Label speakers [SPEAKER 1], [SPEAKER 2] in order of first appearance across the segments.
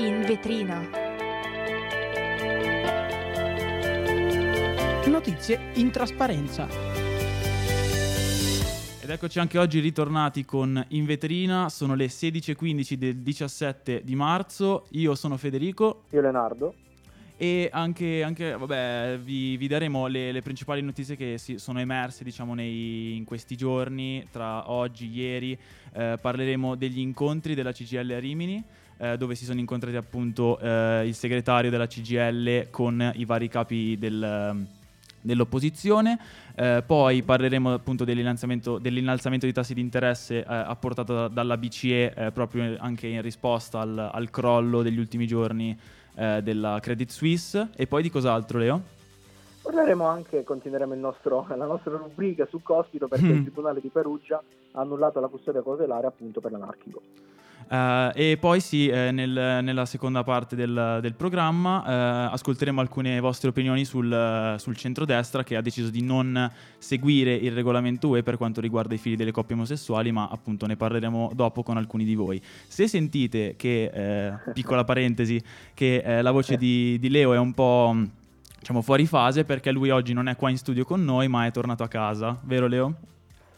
[SPEAKER 1] In vetrina.
[SPEAKER 2] Notizie in trasparenza.
[SPEAKER 3] Ed eccoci anche oggi ritornati con In Vetrina, sono le 16.15 del 17 di marzo, io sono Federico
[SPEAKER 4] Io Leonardo.
[SPEAKER 3] e anche, anche, vabbè, vi, vi daremo le, le principali notizie che si- sono emerse diciamo, nei- in questi giorni, tra oggi, ieri, Eh, parleremo degli incontri della CGL a Rimini, eh, dove si sono incontrati appunto eh, il segretario della CGL con i vari capi del, dell'opposizione. Eh, poi parleremo appunto dell'innalzamento, dell'innalzamento di tassi di interesse eh, apportato da- dalla BCE eh, proprio anche in risposta al, al crollo degli ultimi giorni eh, della Credit Suisse. E poi di cos'altro, Leo?
[SPEAKER 4] Parleremo anche, continueremo il nostro- la nostra rubrica su Cospito perché
[SPEAKER 3] Mm.
[SPEAKER 4] il Tribunale di Perugia ha annullato la custodia cautelare appunto per l'anarchico.
[SPEAKER 3] Eh, e poi sì, eh, nel- nella seconda parte del, del programma eh, ascolteremo alcune vostre opinioni sul, sul centrodestra che ha deciso di non seguire il regolamento UE per quanto riguarda i figli delle coppie omosessuali, ma appunto ne parleremo dopo con alcuni di voi. Se sentite che, eh, piccola parentesi, che eh, la voce di, di Leo è un po' diciamo fuori fase perché lui oggi non è qua in studio con noi ma è tornato a casa, vero Leo?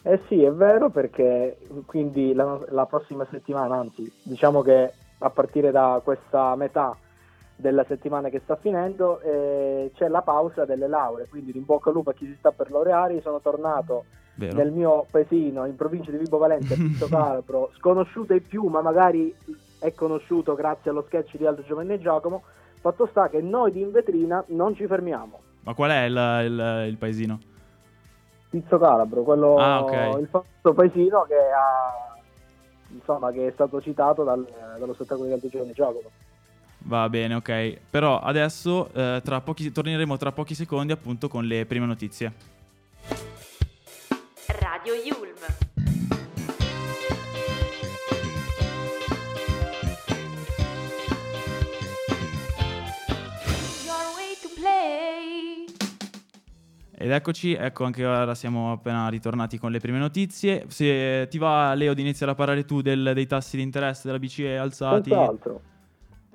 [SPEAKER 4] Eh sì, è vero perché quindi la, la prossima settimana, anzi diciamo che a partire da questa metà della settimana che sta finendo eh, c'è la pausa delle lauree, quindi in bocca al lupo a chi si sta per laureare, sono tornato
[SPEAKER 3] Vero?
[SPEAKER 4] nel mio paesino in provincia di Vibo Valentia, Pizzo Calabro, sconosciuto ai più, ma magari è conosciuto grazie allo sketch di Aldo Giovanni e Giacomo. Fatto sta che noi di In Vetrina non ci fermiamo.
[SPEAKER 3] Ma qual è il, il- il paesino?
[SPEAKER 4] Pizzo Calabro, quello,
[SPEAKER 3] Ah, ok.
[SPEAKER 4] il famoso paesino che ha insomma che è stato citato dal- dallo spettacolo di Aldo Giovanni e Giacomo.
[SPEAKER 3] Va bene, ok. Però adesso eh, tra pochi, torneremo tra pochi secondi appunto con le prime notizie.
[SPEAKER 1] Radio Yulm.
[SPEAKER 3] Ed eccoci, ecco anche ora siamo appena ritornati con le prime notizie. Se ti va Leo di iniziare a parlare tu del- dei tassi di interesse della BCE alzati.
[SPEAKER 4] Senz'altro,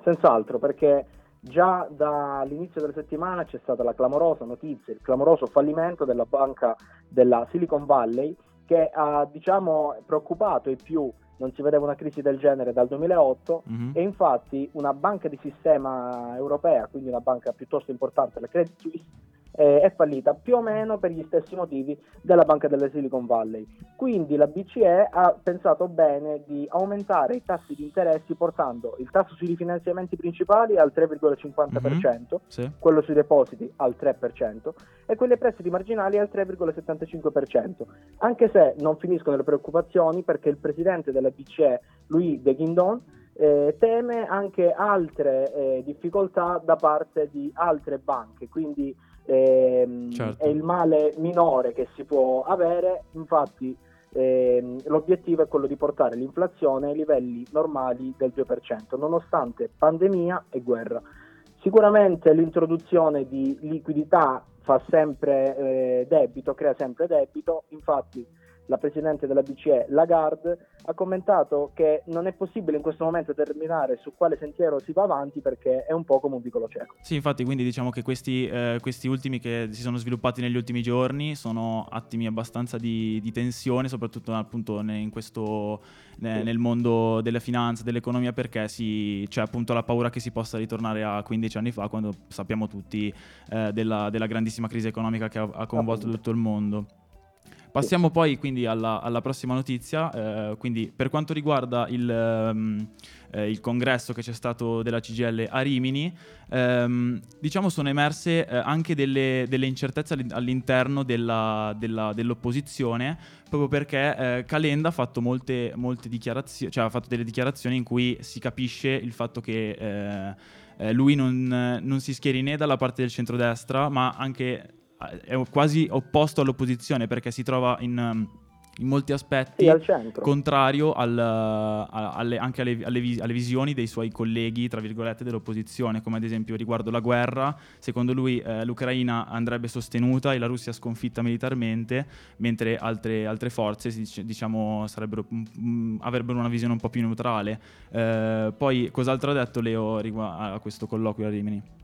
[SPEAKER 4] senz'altro, perché già dall'inizio della settimana c'è stata la clamorosa notizia, il clamoroso fallimento della banca della Silicon Valley che ha diciamo preoccupato i più, non si vedeva una crisi del genere dal 2008
[SPEAKER 3] Mhm.
[SPEAKER 4] e infatti una banca di sistema europea, quindi una banca piuttosto importante, la Credit Suisse, eh, è fallita più o meno per gli stessi motivi della banca della Silicon Valley. Quindi la BCE ha pensato bene di aumentare i tassi di interessi portando il tasso sui rifinanziamenti principali al 3,50%,
[SPEAKER 3] Sì.
[SPEAKER 4] quello sui depositi al 3% e quelli ai prestiti marginali al 3,75%, anche se non finiscono le preoccupazioni perché il presidente della BCE, Louis de Guindon, eh, teme anche altre eh, difficoltà da parte di altre banche, quindi ehm,
[SPEAKER 3] Certo.
[SPEAKER 4] è il male minore che si può avere, infatti ehm, l'obiettivo è quello di portare l'inflazione ai livelli normali del 2%, nonostante pandemia e guerra. Sicuramente l'introduzione di liquidità fa sempre eh, debito, crea sempre debito, infatti la Presidente della BCE Lagarde ha commentato che non è possibile in questo momento determinare su quale sentiero si va avanti perché è un po' come un vicolo cieco.
[SPEAKER 3] Sì, infatti, quindi diciamo che questi, eh, questi ultimi che si sono sviluppati negli ultimi giorni sono attimi abbastanza di, di tensione, soprattutto appunto in questo,
[SPEAKER 4] Sì.
[SPEAKER 3] nel mondo della finanza, dell'economia, perché si, c'è appunto la paura che si possa ritornare a 15 anni fa, quando sappiamo tutti eh, della, della grandissima crisi economica che ha, ha coinvolto tutto il mondo. Passiamo poi quindi alla, alla prossima notizia, eh, quindi per quanto riguarda il, ehm, eh, il congresso che c'è stato della CGL a Rimini, ehm, diciamo sono emerse eh, anche delle, delle incertezze all'in- all'interno della- della- dell'opposizione, proprio perché eh, Calenda ha fatto molte, molte dichiarazioni, cioè ha fatto delle dichiarazioni in cui si capisce il fatto che eh, eh, lui non, non si schieri né dalla parte del centrodestra, ma anche è quasi opposto all'opposizione perché si trova in, um, in molti aspetti
[SPEAKER 4] sì, al
[SPEAKER 3] contrario al, a, alle, anche alle, alle, vis- alle, visioni dei suoi colleghi, tra virgolette, dell'opposizione, come ad esempio riguardo la guerra, secondo lui eh, l'Ucraina andrebbe sostenuta e la Russia sconfitta militarmente, mentre altre, altre forze diciamo, mh, mh, avrebbero una visione un po' più neutrale. Eh, poi cos'altro ha detto Leo a questo colloquio a Rimini?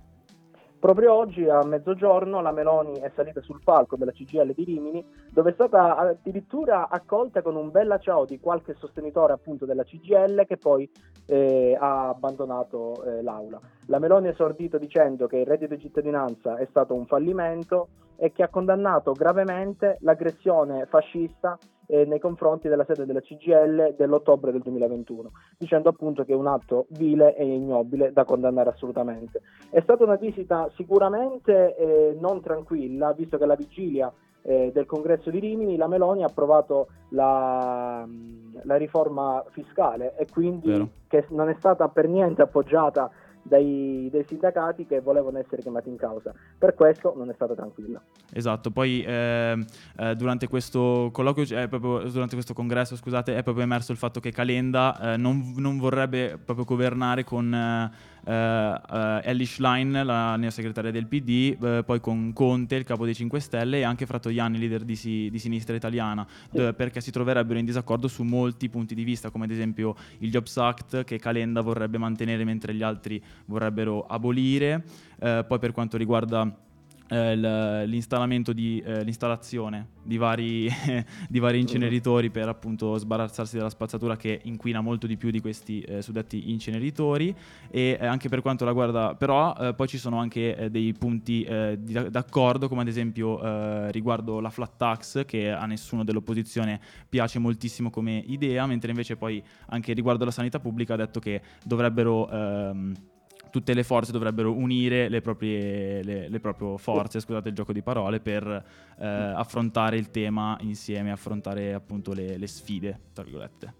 [SPEAKER 4] Proprio oggi a mezzogiorno la Meloni è salita sul palco della CGL di Rimini, dove è stata addirittura accolta con un bella ciao di qualche sostenitore appunto della CGL che poi eh, ha abbandonato eh, l'aula. La Meloni ha esordito dicendo che il reddito di cittadinanza è stato un fallimento e che ha condannato gravemente l'aggressione fascista eh, nei confronti della sede della CGL dell'ottobre del 2021, dicendo appunto che è un atto vile e ignobile da condannare assolutamente. È stata una visita sicuramente eh, non tranquilla, visto che la vigilia eh, del congresso di Rimini la Meloni ha approvato la, la riforma fiscale e quindi Vero. che non è stata per niente appoggiata dai, dai, sindacati che volevano essere chiamati in causa. Per questo non è stata tranquilla.
[SPEAKER 3] Esatto, poi eh, eh, durante questo eh, proprio, durante questo congresso, scusate, è proprio emerso il fatto che Calenda eh, non, non, vorrebbe proprio governare con eh, Ellie Schlein, la neosegretaria del PD, uh, poi con Conte, il capo dei 5 Stelle, e anche Fratoianni, leader di, si, di sinistra italiana, d- perché si troverebbero in disaccordo su molti punti di vista, come ad esempio il Jobs Act che Calenda vorrebbe mantenere mentre gli altri vorrebbero abolire. poi per quanto riguarda eh, l'installamento di, eh, l'installazione di vari, di vari, inceneritori per appunto sbarazzarsi della spazzatura che inquina molto di più di questi eh, suddetti inceneritori. E eh, anche per quanto la guarda però eh, poi ci sono anche eh, dei punti di, d'accordo come ad esempio riguardo la flat tax che a nessuno dell'opposizione piace moltissimo come idea mentre invece poi anche riguardo la sanità pubblica ha detto che dovrebbero ehm, tutte le forze dovrebbero unire le proprie, le, le proprie forze, scusate il gioco di parole, per eh, affrontare il tema insieme, affrontare appunto le, le sfide, tra virgolette.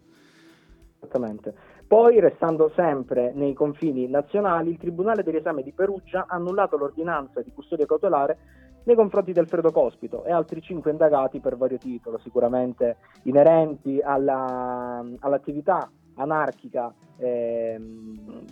[SPEAKER 4] Esattamente. Poi, restando sempre nei confini nazionali, il Tribunale del riesame di Perugia ha annullato l'ordinanza di custodia cautelare nei confronti del Fredo Cospito e altri cinque indagati per vario titolo, sicuramente inerenti alla, all'attività anarchica eh,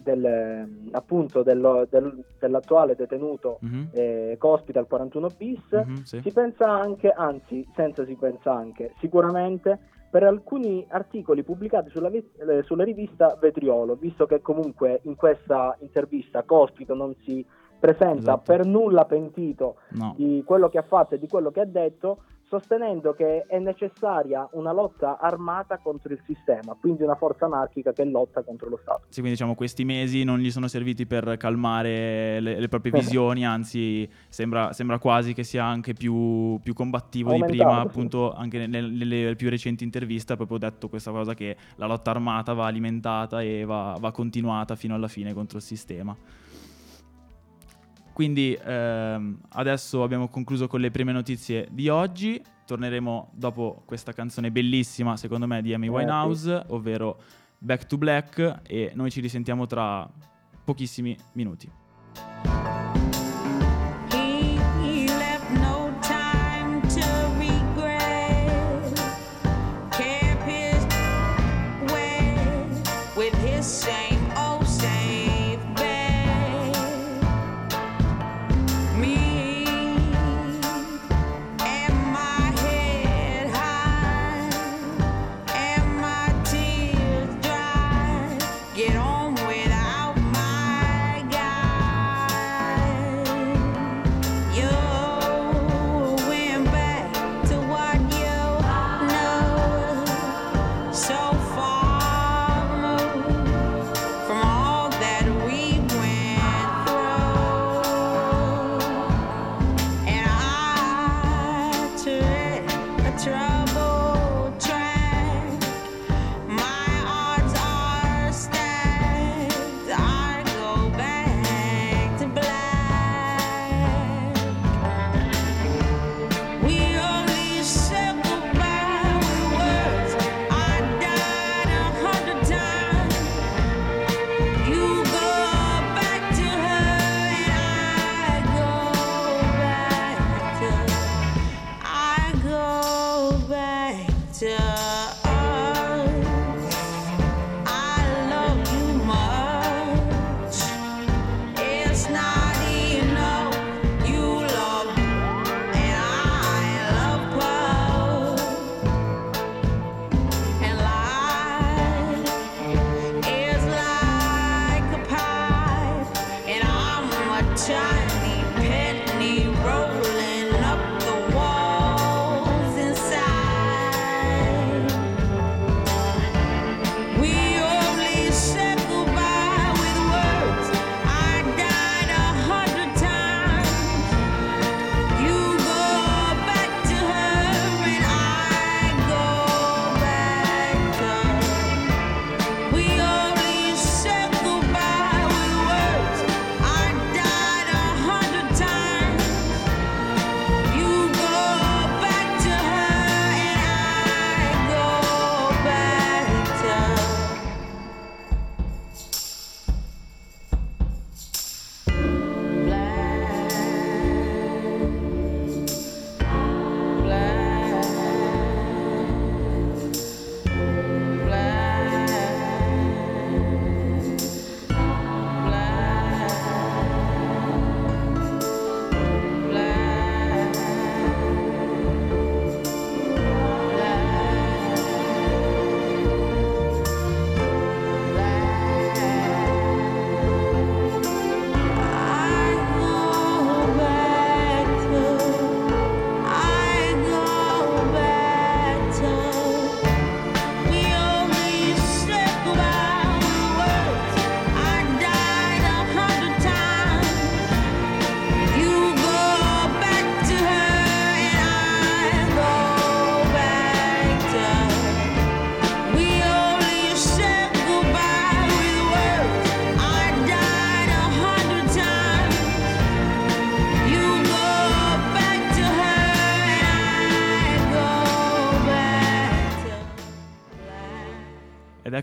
[SPEAKER 4] del, appunto dello, del, dell'attuale detenuto mm-hmm. eh, Cospita al 41 bis, mm-hmm, sì. si pensa anche, anzi senza si pensa anche, sicuramente per alcuni articoli pubblicati sulla, eh, sulla rivista Vetriolo, visto che comunque in questa intervista Cospito non si presenta esatto. per nulla pentito no. di quello che ha fatto e di quello che ha detto, sostenendo che è necessaria una lotta armata contro il sistema, quindi una forza anarchica che lotta contro lo Stato.
[SPEAKER 3] Sì, quindi diciamo questi mesi non gli sono serviti per calmare le, le proprie visioni, anzi sembra, sembra, quasi che sia anche più, più combattivo Aumentato, di prima, sì. appunto anche nelle, nelle, più recenti interviste ha proprio detto questa cosa che la lotta armata va alimentata e va, va continuata fino alla fine contro il sistema. Quindi ehm, adesso abbiamo concluso con le prime notizie di oggi. Torneremo dopo questa canzone bellissima, secondo me, di Amy Winehouse, ovvero Back to Black, e noi ci risentiamo tra pochissimi minuti.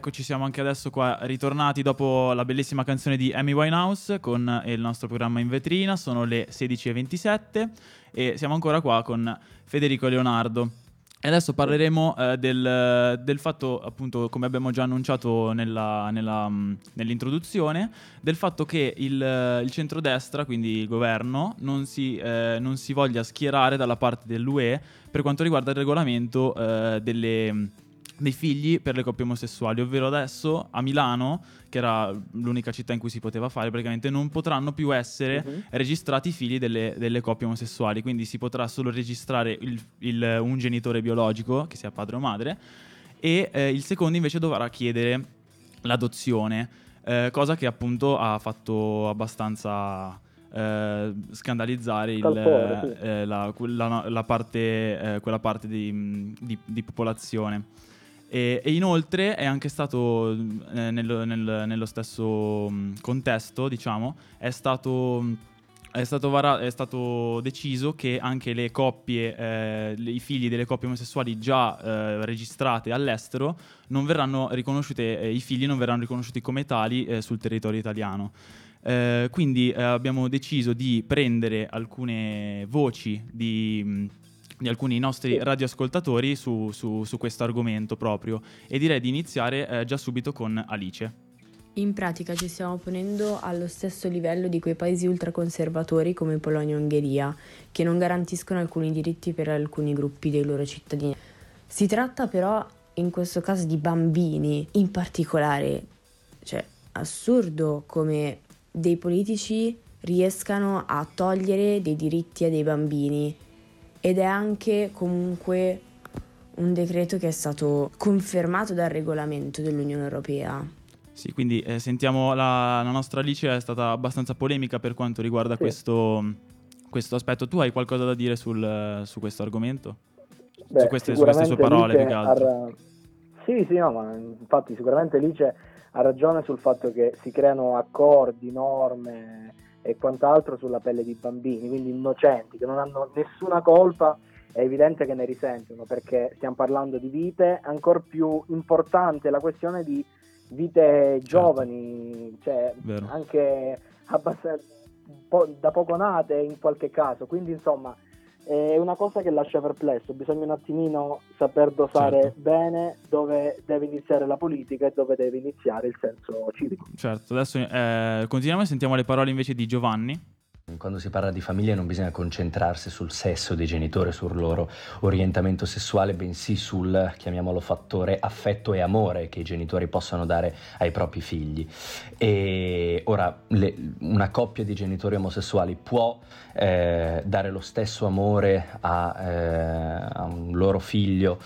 [SPEAKER 3] Eccoci siamo anche adesso qua ritornati dopo la bellissima canzone di Amy Winehouse con il nostro programma in vetrina, sono le 16.27 e siamo ancora qua con Federico Leonardo. E adesso parleremo eh, del, del fatto, appunto, come abbiamo già annunciato nella, nella, mh, nell'introduzione, del fatto che il, il centrodestra, quindi il governo, non si, eh, non si voglia schierare dalla parte dell'UE per quanto riguarda il regolamento eh, delle dei figli per le coppie omosessuali, ovvero adesso a Milano, che era l'unica città in cui si poteva fare, praticamente non potranno più essere
[SPEAKER 4] Mhm.
[SPEAKER 3] registrati i figli delle, delle coppie omosessuali, quindi si potrà solo registrare il- il- un genitore biologico, che sia padre o madre, e eh, il secondo invece dovrà chiedere l'adozione, eh, cosa che appunto ha fatto abbastanza eh, scandalizzare il-
[SPEAKER 4] Scalpore, sì.
[SPEAKER 3] eh, la, quella, la parte, eh, quella parte di, di- di popolazione. E, e inoltre è anche stato eh, nello, nel- nello stesso mh, contesto, diciamo, è stato, è stato, vara- è stato deciso che anche le coppie, eh, i figli delle coppie omosessuali già eh, registrate all'estero non verranno riconosciute, eh, i figli non verranno riconosciuti come tali eh, sul territorio italiano. Eh, quindi abbiamo deciso di prendere alcune voci di, di alcuni nostri radioascoltatori su, su- su questo argomento proprio e direi di iniziare eh, già subito con Alice.
[SPEAKER 5] In pratica ci stiamo ponendo allo stesso livello di quei paesi ultraconservatori come Polonia e Ungheria, che non garantiscono alcuni diritti per alcuni gruppi dei loro cittadini. Si tratta però in questo caso di bambini in particolare, cioè assurdo come dei politici riescano a togliere dei diritti a dei bambini ed è anche comunque un decreto che è stato confermato dal regolamento dell'Unione Europea.
[SPEAKER 3] Sì, quindi eh, sentiamo la, la nostra Alice è stata abbastanza polemica per quanto riguarda
[SPEAKER 4] Sì.
[SPEAKER 3] questo, questo aspetto. Tu hai qualcosa da dire sul- su questo argomento?
[SPEAKER 4] Beh,
[SPEAKER 3] su queste, su queste sue parole più
[SPEAKER 4] Lice
[SPEAKER 3] che
[SPEAKER 4] ha
[SPEAKER 3] altro.
[SPEAKER 4] ra- Sì, sì, no, ma infatti sicuramente Lice ha ragione sul fatto che si creano accordi, norme e quant'altro sulla pelle di bambini, quindi innocenti, che non hanno nessuna colpa, è evidente che ne risentono perché stiamo parlando di vite, ancora più importante la questione di vite giovani, cioè
[SPEAKER 3] Certo. Vero.
[SPEAKER 4] anche abbast- po- da poco nate in qualche caso, quindi insomma è una cosa che lascia perplesso, bisogna un attimino saper dosare
[SPEAKER 3] Certo.
[SPEAKER 4] bene dove deve iniziare la politica e dove deve iniziare il senso civico.
[SPEAKER 3] Certo, adesso eh, continuiamo e sentiamo le parole invece di Giovanni.
[SPEAKER 6] Quando si parla di famiglia non bisogna concentrarsi sul sesso dei genitori, sul loro orientamento sessuale, bensì sul, chiamiamolo, fattore affetto e amore che i genitori possono dare ai propri figli. E ora, le- una coppia di genitori omosessuali può eh, dare lo stesso amore a, eh, a un loro figlio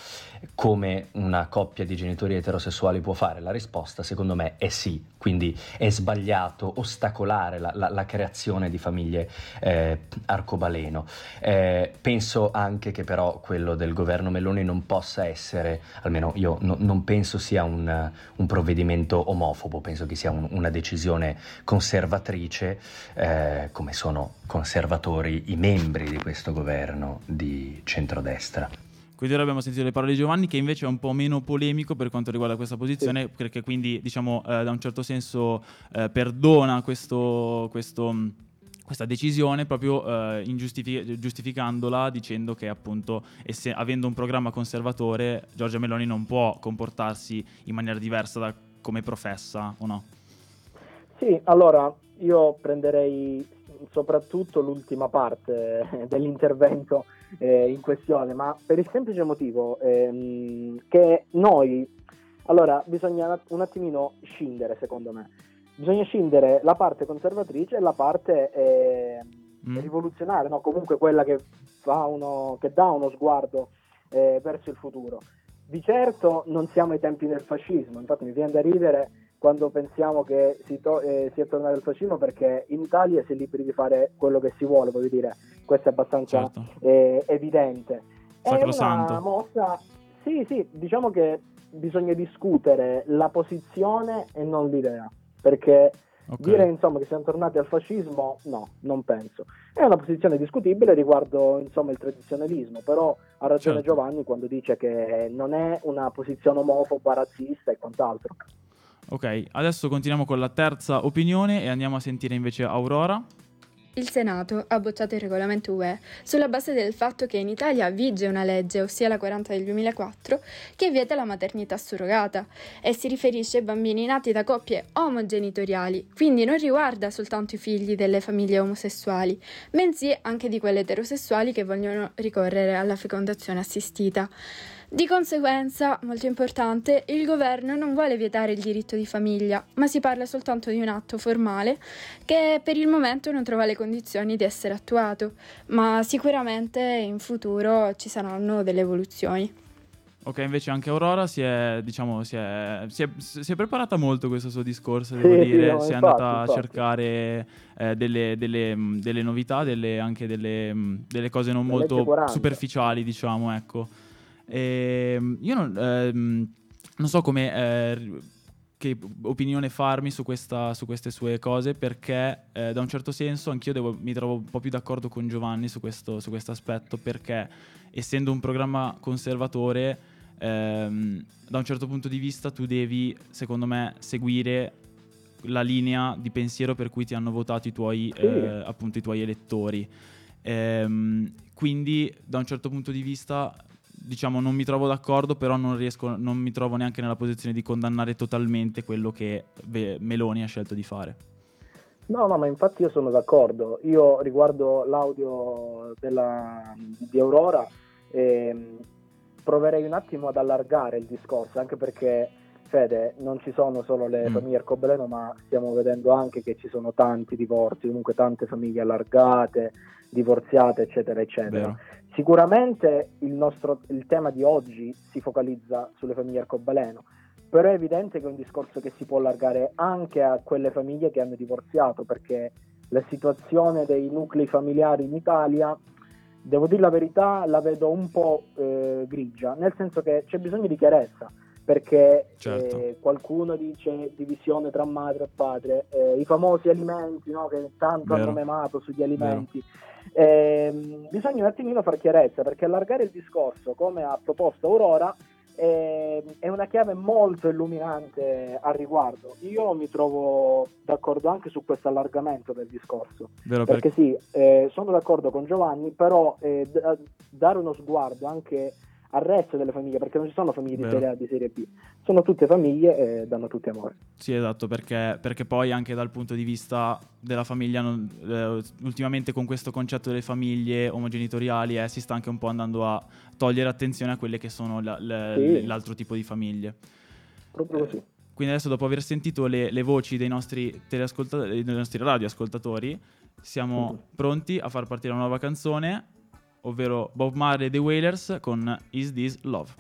[SPEAKER 6] come una coppia di genitori eterosessuali può fare? La risposta secondo me è sì, quindi è sbagliato ostacolare la, la- la creazione di famiglie eh, arcobaleno. Eh, penso anche che però quello del governo Meloni non possa essere, almeno io no- non penso sia un, un provvedimento omofobo, penso che sia un- una decisione conservatrice, eh, come sono conservatori i membri di questo governo di centrodestra.
[SPEAKER 3] Quindi ora abbiamo sentito le parole di Giovanni che invece è un po' meno polemico per quanto riguarda questa posizione, perché quindi diciamo eh, da un certo senso eh, perdona questo, questo, mh, questa decisione proprio eh, ingiustifi- giustificandola dicendo che appunto esse- avendo un programma conservatore Giorgia Meloni non può comportarsi in maniera diversa da come professa o no?
[SPEAKER 4] Sì, allora io prenderei soprattutto l'ultima parte eh, dell'intervento eh, in questione, ma per il semplice motivo ehm, che noi, allora bisogna un attimino scindere secondo me, bisogna scindere la parte conservatrice e la parte ehm,
[SPEAKER 3] Mm.
[SPEAKER 4] rivoluzionaria, no? comunque quella che, fa uno, che dà uno sguardo eh, verso il futuro. Di certo non siamo ai tempi del fascismo, infatti mi viene da ridere quando pensiamo che si, to- eh, sia tornato il fascismo perché in Italia si è liberi di fare quello che si vuole, voglio dire, questo è abbastanza
[SPEAKER 3] Certo.
[SPEAKER 4] eh, evidente. È
[SPEAKER 3] Sacrosanto.
[SPEAKER 4] una mossa, sì, sì, diciamo che bisogna discutere la posizione e non l'idea, perché
[SPEAKER 3] Ok.
[SPEAKER 4] dire insomma che siamo tornati al fascismo, no, non penso. È una posizione discutibile riguardo insomma il tradizionalismo, però ha ragione
[SPEAKER 3] Certo.
[SPEAKER 4] Giovanni quando dice che non è una posizione omofoba, razzista e quant'altro.
[SPEAKER 3] Ok, adesso continuiamo con la terza opinione e andiamo a sentire invece Aurora.
[SPEAKER 7] Il Senato ha bocciato il regolamento UE sulla base del fatto che in Italia vige una legge, ossia la 40 del 2004, che vieta la maternità surrogata e si riferisce ai bambini nati da coppie omogenitoriali, quindi non riguarda soltanto i figli delle famiglie omosessuali, bensì anche di quelle eterosessuali che vogliono ricorrere alla fecondazione assistita. Di conseguenza, molto importante, il governo non vuole vietare il diritto di famiglia, ma si parla soltanto di un atto formale che per il momento non trova le condizioni di essere attuato, ma sicuramente in futuro ci saranno delle evoluzioni.
[SPEAKER 3] Ok, invece anche Aurora si è, diciamo, si è, si è- si è preparata molto questo suo discorso, devo
[SPEAKER 4] Sì,
[SPEAKER 3] dire,
[SPEAKER 4] no,
[SPEAKER 3] si è
[SPEAKER 4] infatti,
[SPEAKER 3] andata a
[SPEAKER 4] infatti.
[SPEAKER 3] cercare eh, delle, delle, mh, delle novità, delle- anche delle, delle cose non molto
[SPEAKER 4] legge 40.
[SPEAKER 3] superficiali, diciamo, ecco. Ehm, io non, ehm, non so come, eh, che opinione farmi su, questa, su queste sue cose, perché eh, da un certo senso anch'io devo- mi trovo un po' più d'accordo con Giovanni su questo, su questo aspetto, perché essendo un programma conservatore, ehm, da un certo punto di vista tu devi, secondo me, seguire la linea di pensiero per cui ti hanno votato i tuoi, eh, appunto, i tuoi elettori. Ehm, quindi, da un certo punto di vista, diciamo, non mi trovo d'accordo, però non riesco, non mi trovo neanche nella posizione di condannare totalmente quello che Meloni ha scelto di fare.
[SPEAKER 4] No, no, ma infatti io sono d'accordo. Io riguardo l'audio della- di Aurora ehm, proverei un attimo ad allargare il discorso, anche perché Fede, non ci sono solo le
[SPEAKER 3] Mm.
[SPEAKER 4] famiglie arcobaleno, ma stiamo vedendo anche che ci sono tanti divorzi, comunque tante famiglie allargate, divorziate, eccetera, eccetera.
[SPEAKER 3] Vero?
[SPEAKER 4] Sicuramente il, nostro, il tema di oggi si focalizza sulle famiglie arcobaleno, però è evidente che è un discorso che si può allargare anche a quelle famiglie che hanno divorziato, perché la situazione dei nuclei familiari in Italia, devo dire la verità, la vedo un po' eh, grigia, nel senso che c'è bisogno di chiarezza, perché
[SPEAKER 3] Certo.
[SPEAKER 4] eh, qualcuno dice divisione tra madre e padre, eh, i famosi alimenti no, che tanto
[SPEAKER 3] Vero.
[SPEAKER 4] hanno memato sugli alimenti. Ehm, bisogna un attimino fare chiarezza perché allargare il discorso come ha proposto Aurora è, è una chiave molto illuminante al riguardo. Io mi trovo d'accordo anche su questo allargamento del discorso,
[SPEAKER 3] Vero per-
[SPEAKER 4] perché sì, eh, sono d'accordo con Giovanni, però eh, d- dare uno sguardo anche al resto delle famiglie, perché non ci sono famiglie di
[SPEAKER 3] Vero.
[SPEAKER 4] serie A e di serie B, sono tutte famiglie e danno tutti amore.
[SPEAKER 3] Sì, esatto, perché, perché poi anche dal punto di vista della famiglia, non- eh, ultimamente con questo concetto delle famiglie omogenitoriali eh, si sta anche un po' andando a togliere attenzione a quelle che sono la- le-
[SPEAKER 4] Sì.
[SPEAKER 3] l'altro tipo di famiglie.
[SPEAKER 4] Proprio così.
[SPEAKER 3] Quindi adesso dopo aver sentito le, le voci dei nostri, teleascoltatori, dei nostri radioascoltatori, siamo pronti a far partire una nuova canzone, ovvero Bob Marley e The Wailers con Is This Love.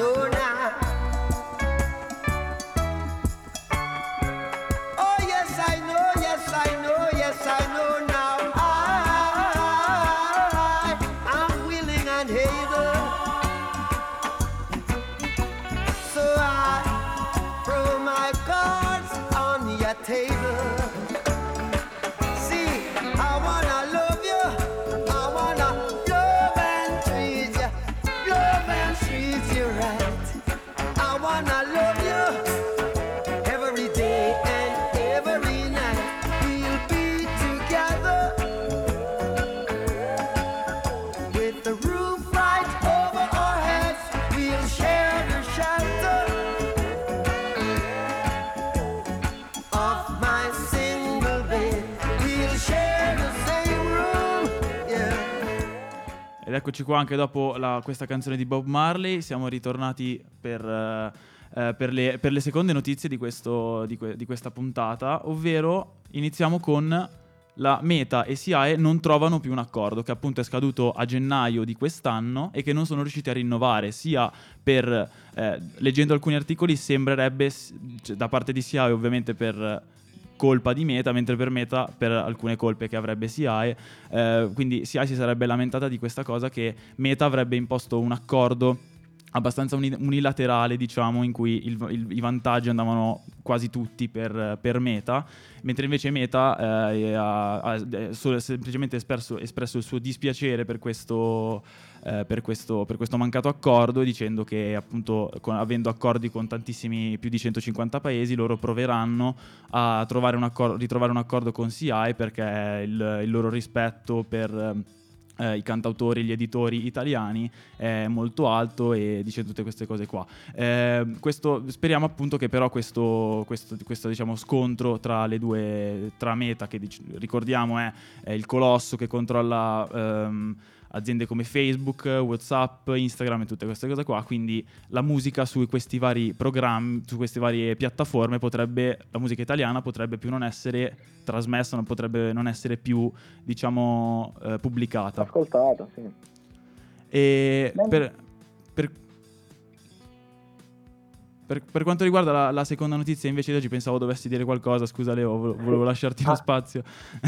[SPEAKER 8] no,
[SPEAKER 3] Ed eccoci qua anche dopo la- questa canzone di Bob Marley, siamo ritornati per, eh, eh, per le, per le seconde notizie di, questo- di que- di questa puntata, ovvero iniziamo con la Meta. E SIAE non trovano più un accordo che appunto è scaduto a gennaio di quest'anno e che non sono riusciti a rinnovare. Sia per, eh, leggendo alcuni articoli sembrerebbe cioè, da parte di SIAE ovviamente per colpa di Meta, mentre per Meta per alcune colpe che avrebbe SIAE. Eh, quindi SIAE si sarebbe lamentata di questa cosa che Meta avrebbe imposto un accordo abbastanza uni- unilaterale, diciamo, in cui il- il- i vantaggi andavano quasi tutti per, per Meta, mentre invece Meta eh, ha, ha- semplicemente espresso, espresso il suo dispiacere per questo, eh, per questo, per questo mancato accordo, dicendo che appunto con- avendo accordi con tantissimi, più di 150 paesi, loro proveranno a un accor- ritrovare un accordo con CI perché il, il loro rispetto per... eh, i cantautori, gli editori italiani è molto alto e dice tutte queste cose qua. Eh, questo, speriamo appunto che però questo, questo, questo, diciamo, scontro tra le due, tra Meta, che dic- ricordiamo è, è il colosso che controlla ehm, aziende come Facebook, Whatsapp, Instagram e tutte queste cose qua, quindi la musica su questi vari programmi, su queste varie piattaforme potrebbe, la musica italiana potrebbe più non essere trasmessa, non potrebbe non essere più, diciamo, eh, pubblicata.
[SPEAKER 4] Ascoltato, sì.
[SPEAKER 3] E per, per- per- per quanto riguarda la, la seconda notizia, invece di oggi pensavo dovessi dire qualcosa. Scusa, Leo, vo- volevo lasciarti lo spazio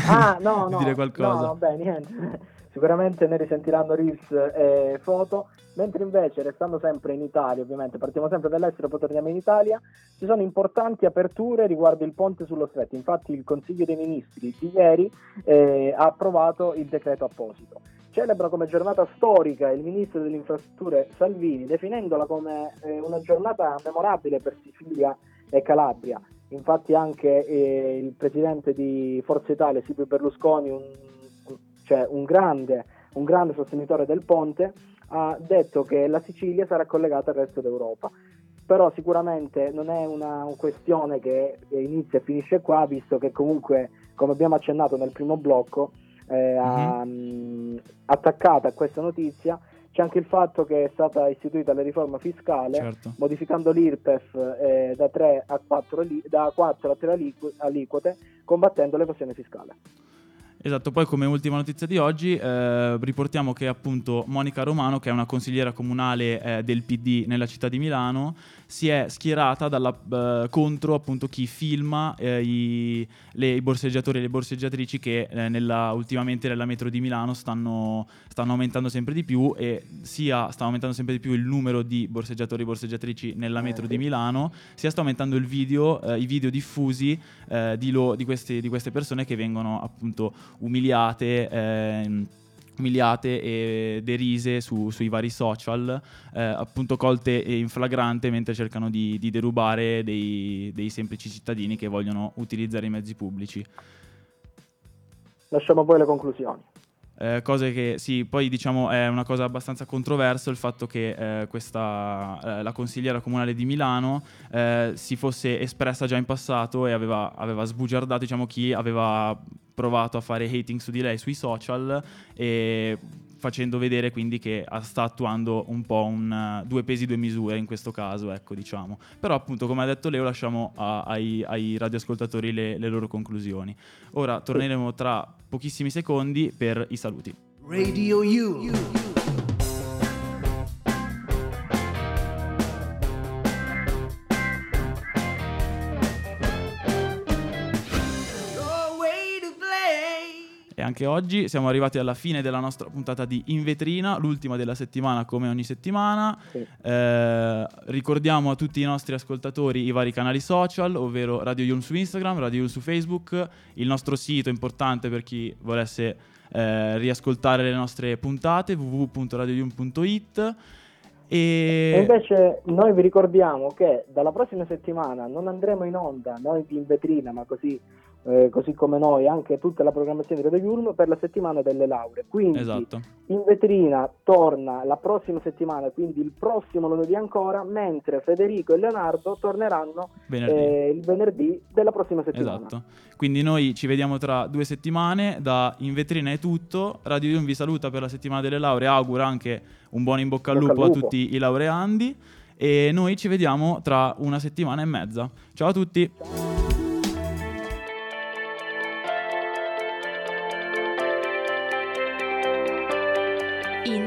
[SPEAKER 4] Ah, no, no.
[SPEAKER 3] dire qualcosa.
[SPEAKER 4] No, vabbè, niente. Sicuramente ne risentiranno reels e foto. Mentre invece, restando sempre in Italia, ovviamente, partiamo sempre dall'estero, poi torniamo in Italia, ci sono importanti aperture riguardo il ponte sullo stretto. Infatti il Consiglio dei Ministri di ieri eh, ha approvato il decreto apposito. Celebra come giornata storica il Ministro delle Infrastrutture Salvini, definendola come eh, una giornata memorabile per Sicilia e Calabria. Infatti anche eh, il presidente di Forza Italia, Silvio Berlusconi, un, cioè un grande, un grande sostenitore del ponte, ha detto che la Sicilia sarà collegata al resto d'Europa. Però sicuramente non è una questione che inizia e finisce qua, visto che comunque, come abbiamo accennato nel primo blocco, eh, a- mh, attaccata a questa notizia c'è anche il fatto che è stata istituita la riforma fiscale
[SPEAKER 3] Certo.
[SPEAKER 4] modificando l'IRPEF eh, da 3 a 4, ali- da 4 a 3 aliqu- aliquote, combattendo l'evasione fiscale.
[SPEAKER 3] Esatto, poi come ultima notizia di oggi eh, riportiamo che appunto Monica Romano, che è una consigliera comunale eh, del PD nella città di Milano, si è schierata dalla- eh, contro appunto chi filma eh, i, le- i borseggiatori e le borseggiatrici che eh, nella- ultimamente nella metro di Milano stanno, stanno aumentando sempre di più e sia sta aumentando sempre di più il numero di borseggiatori e borseggiatrici nella
[SPEAKER 4] Eh,
[SPEAKER 3] metro di Milano, sia sta aumentando il video, i video diffusi di, lo- di queste, di queste persone che vengono appunto umiliate. ehm, umiliate e derise su- sui vari social, eh, appunto colte in flagrante mentre cercano di, di derubare dei, dei semplici cittadini che vogliono utilizzare i mezzi pubblici.
[SPEAKER 4] Lasciamo poi le conclusioni.
[SPEAKER 3] Eh, cose che sì, poi diciamo è una cosa abbastanza controversa il fatto che eh, questa, eh, la consigliera comunale di Milano eh, si fosse espressa già in passato e aveva, aveva sbugiardato diciamo, chi aveva provato a fare hating su di lei sui social e facendo vedere quindi che ah, sta attuando un po' un eh, due pesi due misure in questo caso, ecco diciamo. Però appunto come ha detto Leo lasciamo a- ai, ai radioascoltatori le, le loro conclusioni. Ora torneremo tra pochissimi secondi per i saluti.
[SPEAKER 8] Radio U.
[SPEAKER 3] anche oggi siamo arrivati alla fine della nostra puntata di In Vetrina, l'ultima della settimana come ogni settimana.
[SPEAKER 4] Sì.
[SPEAKER 3] Eh, ricordiamo a tutti i nostri ascoltatori i vari canali social, ovvero Radio Yulm su Instagram, Radio Yulm su Facebook, il nostro sito importante per chi volesse eh, riascoltare le nostre puntate, www.radioyulm.it.
[SPEAKER 4] E
[SPEAKER 3] E
[SPEAKER 4] invece noi vi ricordiamo che dalla prossima settimana non andremo in onda, noi di in vetrina, ma così, eh, così come noi, anche tutta la programmazione di Radio Yulm per la settimana delle lauree. Quindi
[SPEAKER 3] esatto.
[SPEAKER 4] in vetrina torna la prossima settimana, quindi il prossimo lunedì ancora, mentre Federico e Leonardo torneranno
[SPEAKER 3] Venerdì.
[SPEAKER 4] eh, il venerdì della prossima settimana.
[SPEAKER 3] Esatto. Quindi noi ci vediamo tra due settimane. Da In Vetrina è tutto. Radio Yulm vi saluta per la settimana delle lauree. Augura anche un buon in bocca al
[SPEAKER 4] Bocca
[SPEAKER 3] lupo
[SPEAKER 4] al
[SPEAKER 3] a
[SPEAKER 4] lupo.
[SPEAKER 3] tutti i laureandi. E noi ci vediamo tra una settimana e mezza. Ciao a tutti.
[SPEAKER 1] In